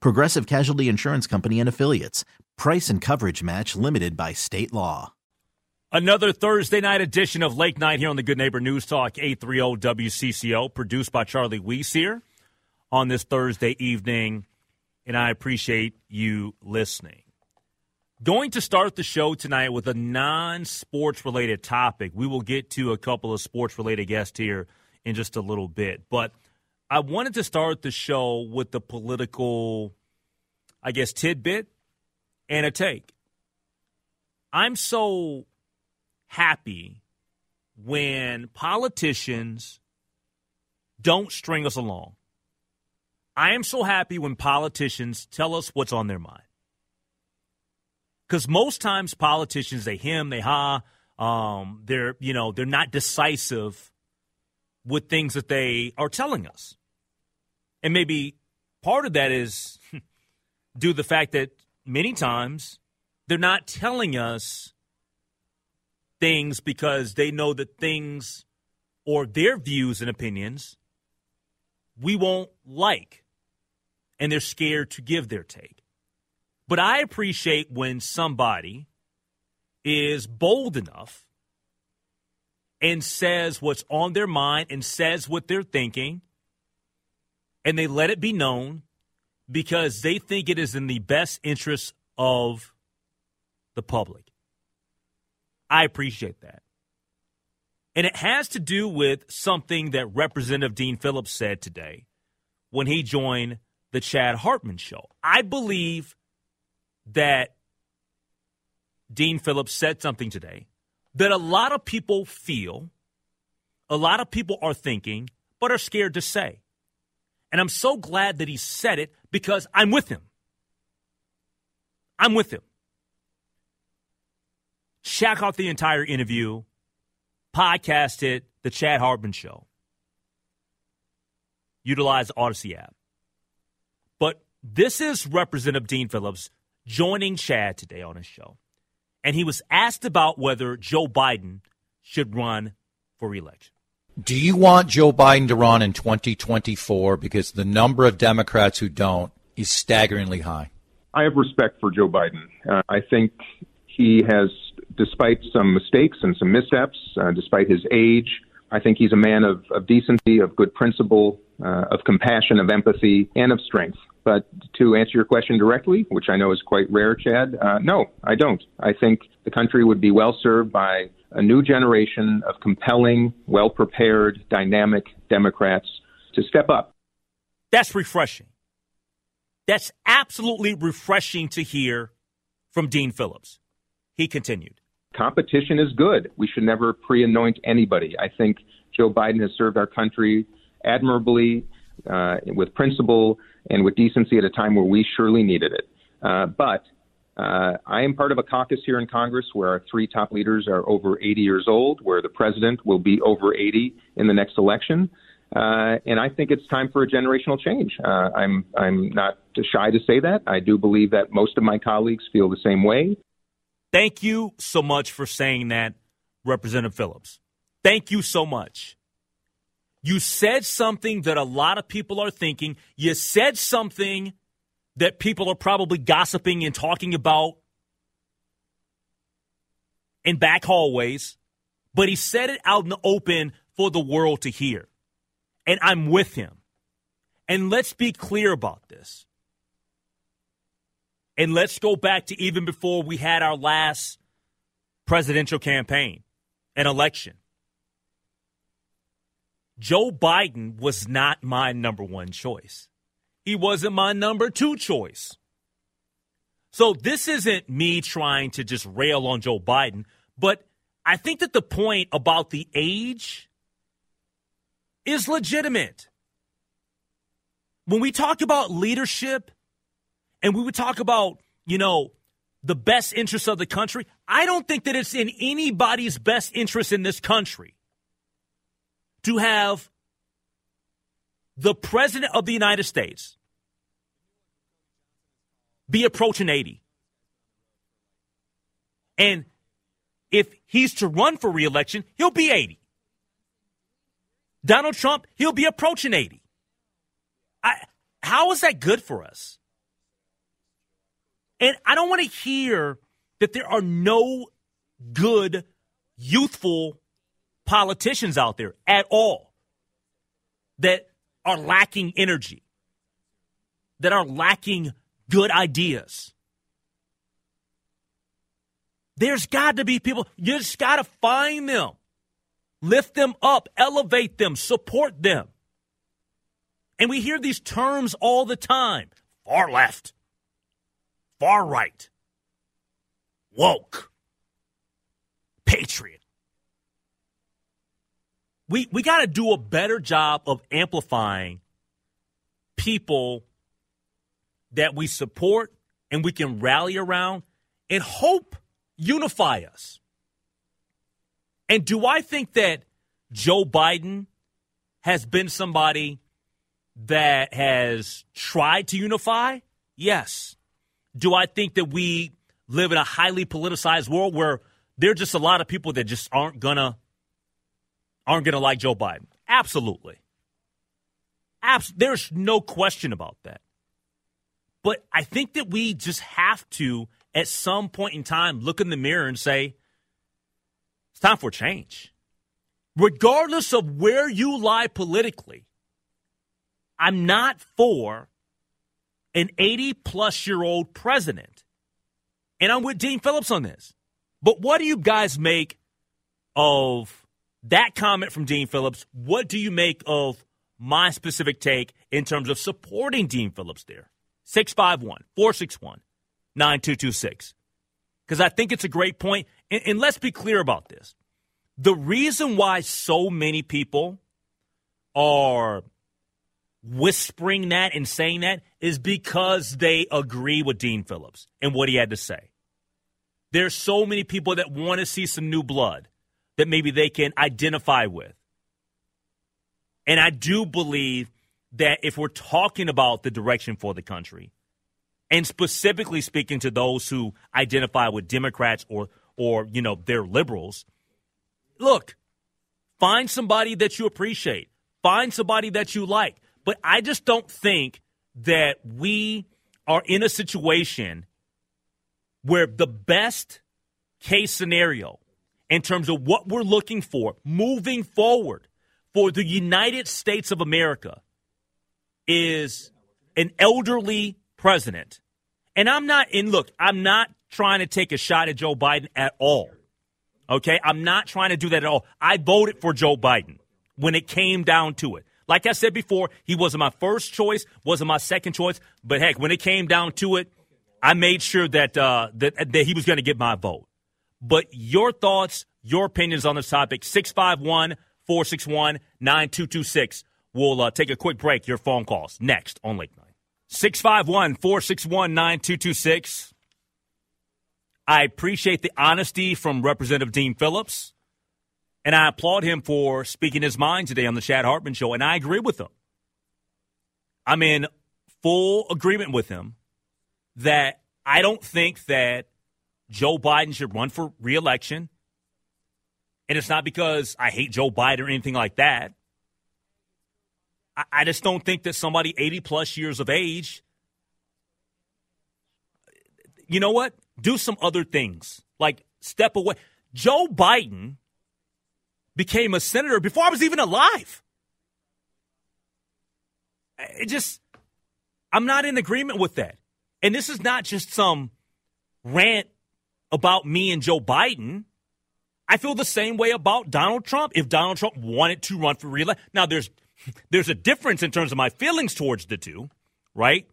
Progressive Casualty Insurance Company and Affiliates. Price and coverage match limited by state law. Another Thursday night edition of Lake Night here on the Good Neighbor News Talk 830 WCCO, produced by Charlie Weiss here on this Thursday evening. And I appreciate you listening. Going to start the show tonight with a non sports related topic. We will get to a couple of sports related guests here in just a little bit. But I wanted to start the show with the political, I guess, tidbit and a take. I'm so happy when politicians don't string us along. I am so happy when politicians tell us what's on their mind. Because most times politicians they him they ha, um, they're you know they're not decisive with things that they are telling us, and maybe part of that is due to the fact that many times they're not telling us things because they know that things or their views and opinions we won't like, and they're scared to give their take. But I appreciate when somebody is bold enough and says what's on their mind and says what they're thinking, and they let it be known because they think it is in the best interest of the public. I appreciate that. And it has to do with something that Representative Dean Phillips said today when he joined the Chad Hartman show. I believe that Dean Phillips said something today that a lot of people feel, a lot of people are thinking, but are scared to say. And I'm so glad that he said it because I'm with him. I'm with him. Check out the entire interview, podcast it, The Chad Hartman Show. Utilize the Audacy app. But this is Representative Dean Phillips joining Chad today on his show. And he was asked about whether Joe Biden should run for reelection. Do you want Joe Biden to run in 2024? Because the number of Democrats who don't is staggeringly high. I have respect for Joe Biden. Uh, I think he has, despite some mistakes and some missteps, uh, despite his age, I think he's a man of, of decency, of good principle, uh, of compassion, of empathy, and of strength. But to answer your question directly, which I know is quite rare, Chad, uh, no, I don't. I think the country would be well served by a new generation of compelling, well prepared, dynamic Democrats to step up. That's refreshing. That's absolutely refreshing to hear from Dean Phillips. He continued. Competition is good. We should never pre anoint anybody. I think Joe Biden has served our country admirably uh, with principle and with decency at a time where we surely needed it. Uh, but uh, I am part of a caucus here in Congress where our three top leaders are over 80 years old, where the president will be over 80 in the next election. Uh, and I think it's time for a generational change. Uh, I'm I'm not shy to say that. I do believe that most of my colleagues feel the same way. Thank you so much for saying that, Representative Phillips. Thank you so much. You said something that a lot of people are thinking. You said something that people are probably gossiping and talking about in back hallways, but he said it out in the open for the world to hear. And I'm with him. And let's be clear about this. And let's go back to even before we had our last presidential campaign and election. Joe Biden was not my number one choice. He wasn't my number two choice. So this isn't me trying to just rail on Joe Biden, but I think that the point about the age is legitimate. When we talk about leadership and we would talk about, you know, the best interests of the country, I don't think that it's in anybody's best interest in this country to have the President of the United States be approaching 80. And if he's to run for reelection, he'll be 80. Donald Trump, he'll be approaching 80. I, how is that good for us? And I don't want to hear that there are no good, youthful politicians out there at all that are lacking energy, that are lacking good ideas. There's got to be people, you just got to find them, lift them up, elevate them, support them. And we hear these terms all the time far left, far right, woke, patriot. We, we got to do a better job of amplifying people that we support and we can rally around and hope unify us. And do I think that Joe Biden has been somebody that has tried to unify? Yes. Do I think that we live in a highly politicized world where there are just a lot of people that just aren't gonna aren't gonna like Joe Biden? Absolutely. Abs- there's no question about that. But I think that we just have to, at some point in time, look in the mirror and say, it's time for change. Regardless of where you lie politically, I'm not for an 80 plus year old president. And I'm with Dean Phillips on this. But what do you guys make of that comment from Dean Phillips? What do you make of my specific take in terms of supporting Dean Phillips there? 651 461 9226. Because I think it's a great point. And, and let's be clear about this. The reason why so many people are whispering that and saying that is because they agree with Dean Phillips and what he had to say. There's so many people that want to see some new blood that maybe they can identify with. And I do believe that if we're talking about the direction for the country, and specifically speaking to those who identify with Democrats or or you know they're liberals, look, find somebody that you appreciate, find somebody that you like. But I just don't think that we are in a situation where the best case scenario in terms of what we're looking for moving forward for the United States of America is an elderly president. And I'm not in look, I'm not trying to take a shot at Joe Biden at all. Okay? I'm not trying to do that at all. I voted for Joe Biden when it came down to it. Like I said before, he wasn't my first choice, wasn't my second choice, but heck, when it came down to it, I made sure that uh, that, that he was going to get my vote. But your thoughts, your opinions on this topic, 651 461 9226. We'll uh, take a quick break. Your phone calls next on Late Night. 651 461 9226. I appreciate the honesty from Representative Dean Phillips, and I applaud him for speaking his mind today on the Chad Hartman Show, and I agree with him. I'm in full agreement with him that I don't think that Joe Biden should run for reelection. And it's not because I hate Joe Biden or anything like that. I, just don't think that somebody 80 plus years of age, you know what? Do some other things. Like step away. Joe Biden became a senator before I was even alive. It just, I'm not in agreement with that. And this is not just some rant about me and Joe Biden. I feel the same way about Donald Trump. If Donald Trump wanted to run for reelection, now there's there's a difference in terms of my feelings towards the two, right?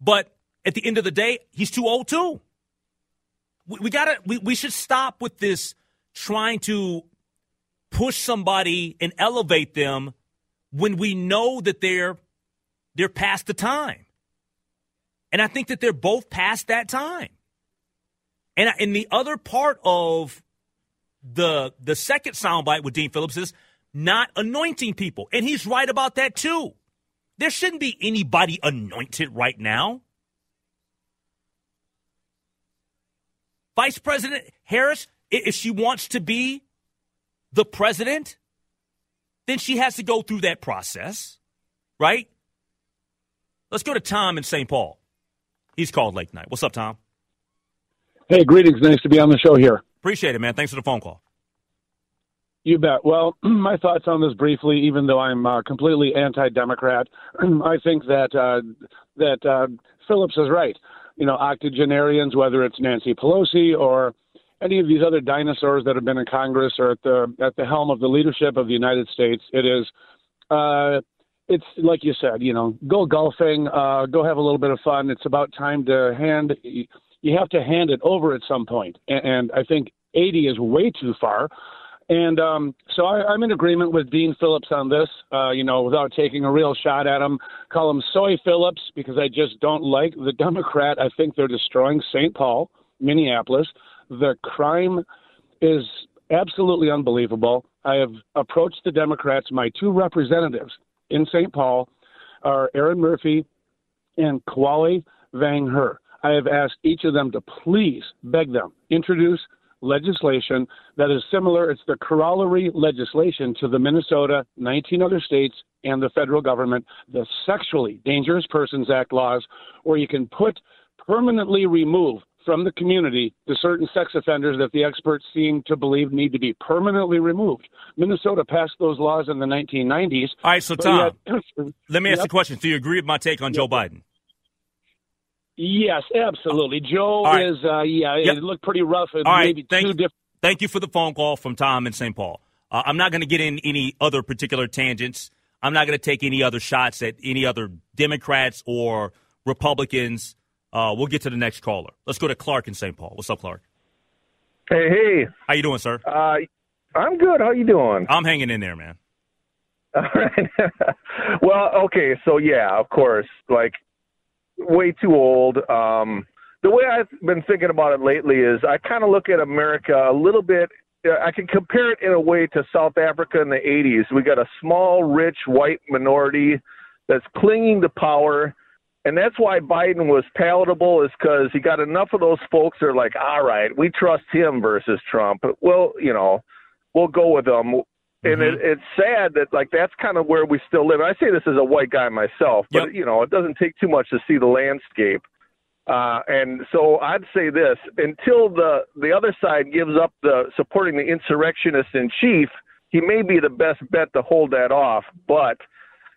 But at the end of the day, he's too old too. We, we gotta we, we should stop with this trying to push somebody and elevate them when we know that they're they're past the time. And I think that they're both past that time. And and the other part of the the second soundbite with Dean Phillips is not anointing people, and he's right about that too. There shouldn't be anybody anointed right now. Vice President Harris, if she wants to be the president, then she has to go through that process, right? Let's go to Tom in St. Paul. He's called Lake Night. What's up, Tom? Hey, greetings. Nice to be on the show here. Appreciate it, man. Thanks for the phone call. You bet. Well, my thoughts on this briefly, even though I'm uh, completely anti-Democrat, I think that uh, that uh, Phillips is right. You know, octogenarians, whether it's Nancy Pelosi or any of these other dinosaurs that have been in Congress or at the at the helm of the leadership of the United States, it is. Uh, it's like you said, you know, go golfing, uh, go have a little bit of fun. It's about time to hand. You have to hand it over at some point, and, and I think 80 is way too far. And um, so I, I'm in agreement with Dean Phillips on this, uh, you know, without taking a real shot at him. Call him Soy Phillips because I just don't like the Democrat. I think they're destroying St. Paul, Minneapolis. The crime is absolutely unbelievable. I have approached the Democrats. My two representatives in St. Paul are Erin Murphy and Kaohly Vang Her. I have asked each of them to please beg them introduce legislation that is similar. It's the corollary legislation to the Minnesota, 19 other states, and the federal government, the Sexually Dangerous Persons Act laws, where you can put permanently remove from the community to certain sex offenders that the experts seem to believe need to be permanently removed. Minnesota passed those laws in the 1990s. All right, so Tom, yet, let me ask yep. you a question. Do you agree with my take on yep. Joe Biden? Yes, absolutely. Joe right. is, uh, yeah, yep. it looked pretty rough. All right, thank, different- thank you for the phone call from Tom in St. Paul. Uh, I'm not going to get in any other particular tangents. I'm not going to take any other shots at any other Democrats or Republicans. Uh, we'll get to the next caller. Let's go to Clark in St. Paul. What's up, Clark? Hey, hey. How you doing, sir? Uh, I'm good. How you doing? I'm hanging in there, man. All right. well, okay. So yeah, of course, like way too old. Um, the way I've been thinking about it lately is I kind of look at America a little bit. I can compare it in a way to South Africa in the 80s. We got a small, rich white minority that's clinging to power. And that's why Biden was palatable, is because he got enough of those folks that are like, all right, we trust him versus Trump. Well, you know, we'll go with them and mm-hmm. it, it's sad that like that's kind of where we still live. I say this as a white guy myself, but yep. you know, it doesn't take too much to see the landscape. Uh, and so I'd say this: until the the other side gives up the supporting the insurrectionist in chief, he may be the best bet to hold that off. But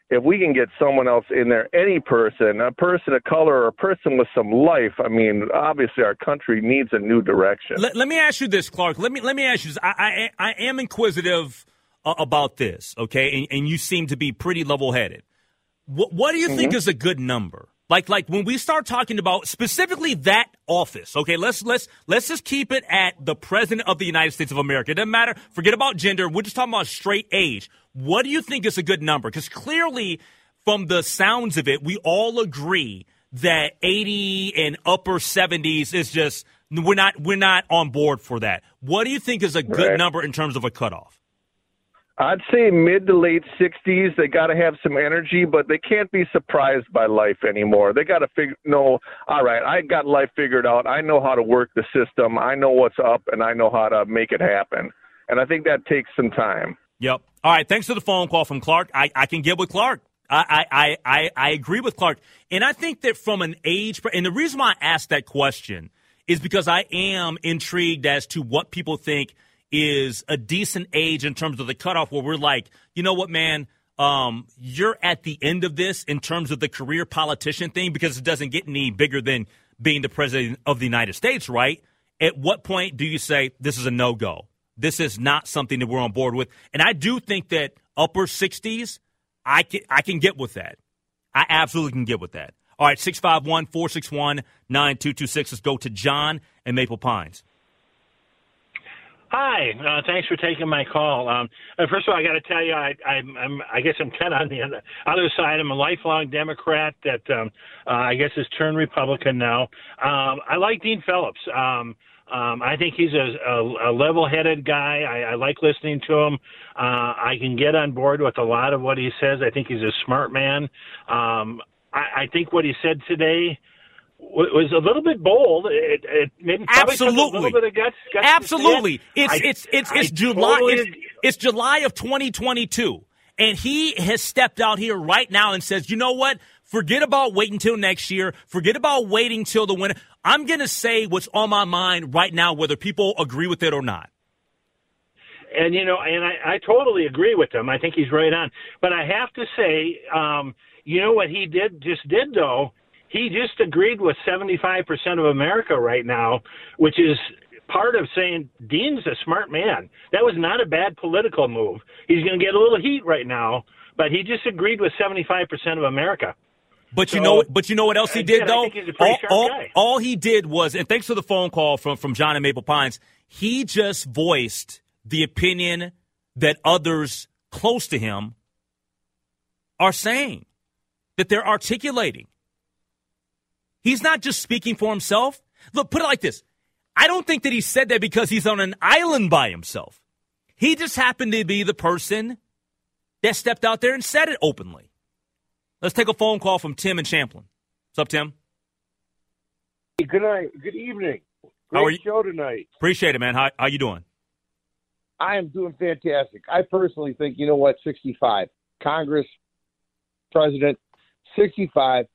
if we can get someone else in there, any person, a person of color or a person with some life, I mean, obviously our country needs a new direction. Let, let me ask you this, Clark. Let me let me ask you this. I I, I am inquisitive about this, okay? And, and you seem to be pretty level headed. What, what do you mm-hmm. think is a good number? Like, like when we start talking about specifically that office, okay, let's, let's, let's just keep it at the president of the United States of America. It doesn't matter. Forget about gender. We're just talking about straight age. What do you think is a good number? Because clearly, from the sounds of it, we all agree that 80 and upper 70s is just, we're not, we're not on board for that. What do you think is a good right. number in terms of a cutoff? I'd say mid to late 60s. They got to have some energy, but they can't be surprised by life anymore. They got to figure, no, all right, I got life figured out. I know how to work the system. I know what's up, and I know how to make it happen. And I think that takes some time. Yep. All right. Thanks for the phone call from Clark. I, I can get with Clark. I, I, I, I agree with Clark. And I think that from an age, and the reason why I asked that question is because I am intrigued as to what people think – is a decent age in terms of the cutoff where we're like, you know what, man, um, you're at the end of this in terms of the career politician thing because it doesn't get any bigger than being the president of the United States, right? At what point do you say this is a no go? This is not something that we're on board with. And I do think that upper 60s, I can, I can get with that. I absolutely can get with that. All right, 651 461 9226. Let's go to John and Maple Pines. Hi, uh, thanks for taking my call. Um, uh, first of all, I got to tell you, I, I'm, I'm, I guess I'm kind of on the other side. I'm a lifelong Democrat that um, uh, I guess has turned Republican now. Um, I like Dean Phillips. Um, um, I think he's a, a, a level-headed guy. I, I like listening to him. Uh, I can get on board with a lot of what he says. I think he's a smart man. Um, I, I think what he said today was a little bit bold. It, it maybe absolutely a little bit of guts. guts absolutely, it's, I, it's it's it's July. Totally it's, it's July of 2022, and he has stepped out here right now and says, "You know what? Forget about waiting until next year. Forget about waiting till the winter. I'm going to say what's on my mind right now, whether people agree with it or not." And you know, and I, I totally agree with him. I think he's right on. But I have to say, um, you know what he did just did though he just agreed with 75% of America right now, which is part of saying Dean's a smart man. That was not a bad political move. He's going to get a little heat right now, but he just agreed with 75% of America. But you know, but you know what else he did though. All, all, all, he did was, and thanks for the phone call from from John and Maple Pines. He just voiced the opinion that others close to him are saying, that they're articulating. He's not just speaking for himself. Look, put it like this. I don't think that he said that because he's on an island by himself. He just happened to be the person that stepped out there and said it openly. Let's take a phone call from Tim and Champlin. What's up, Tim? Good night. Good evening. Great how are you? show tonight. Appreciate it, man. How how you doing? I am doing fantastic. I personally think, you know what, 65. Congress, President, 65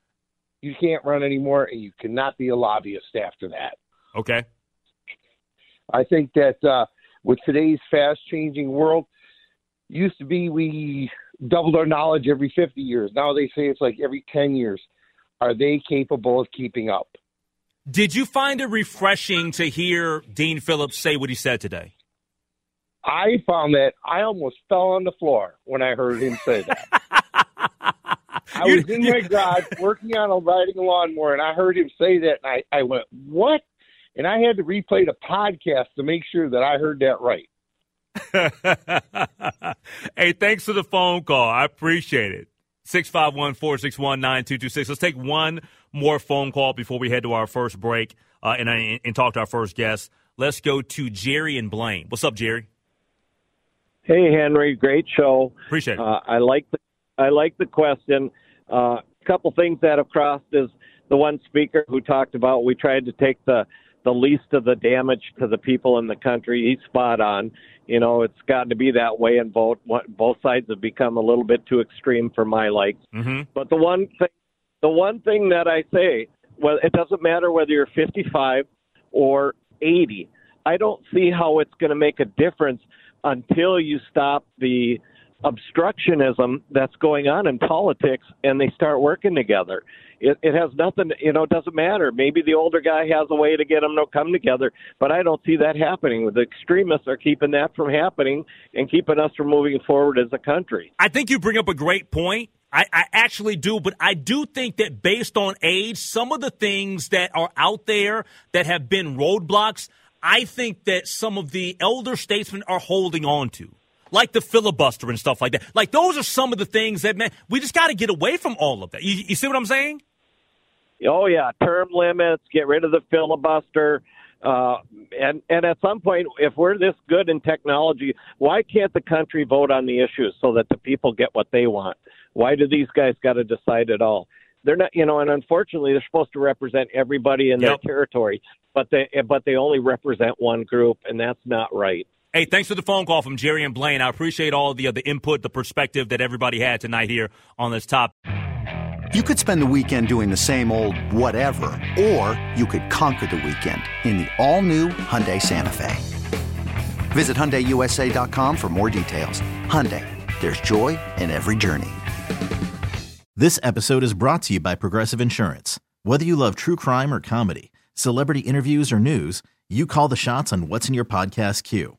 you can't run anymore, and you cannot be a lobbyist after that. Okay. I think that uh, with today's fast changing world, used to be we doubled our knowledge every 50 years. Now they say it's like every 10 years. Are they capable of keeping up? Did you find it refreshing to hear Dean Phillips say what he said today? I found that I almost fell on the floor when I heard him say that. I was in my garage working on a riding a lawnmower, and I heard him say that, and I, I went, "What?" And I had to replay the podcast to make sure that I heard that right. hey, thanks for the phone call. I appreciate it. 651 461 9226. Let's take one more phone call before we head to our first break uh, and, and talk to our first guest. Let's go to Jerry and Blaine. What's up, Jerry? Hey, Henry. Great show. Appreciate it. Uh, I like the I like the question. A uh, couple things that have crossed is the one speaker who talked about we tried to take the the least of the damage to the people in the country. He's spot on. You know, it's gotten to be that way, and both both sides have become a little bit too extreme for my likes. Mm-hmm. But the one thing, the one thing that I say, well, it doesn't matter whether you're 55 or 80. I don't see how it's going to make a difference until you stop the obstructionism that's going on in politics and they start working together. It, it has nothing, you know, it doesn't matter. Maybe the older guy has a way to get them to come together, but I don't see that happening. The extremists are keeping that from happening and keeping us from moving forward as a country. I think you bring up a great point. I, I actually do, but I do think that based on age, some of the things that are out there that have been roadblocks, I think that some of the elder statesmen are holding on to like the filibuster and stuff like that. Like those are some of the things that man, we just got to get away from all of that. You, you see what I'm saying? Oh yeah, term limits, get rid of the filibuster. Uh, and and at some point, if we're this good in technology, why can't the country vote on the issues so that the people get what they want? Why do these guys got to decide it all? They're not, you know, and unfortunately, they're supposed to represent everybody in their territory, but they but they only represent one group, and that's not right. Hey, thanks for the phone call from Jerry and Blaine. I appreciate all the uh, the input, the perspective that everybody had tonight here on this topic. You could spend the weekend doing the same old whatever, or you could conquer the weekend in the all-new Hyundai Santa Fe. Visit hyundaiusa.com for more details. Hyundai, there's joy in every journey. This episode is brought to you by Progressive Insurance. Whether you love true crime or comedy, celebrity interviews or news, you call the shots on what's in your podcast queue.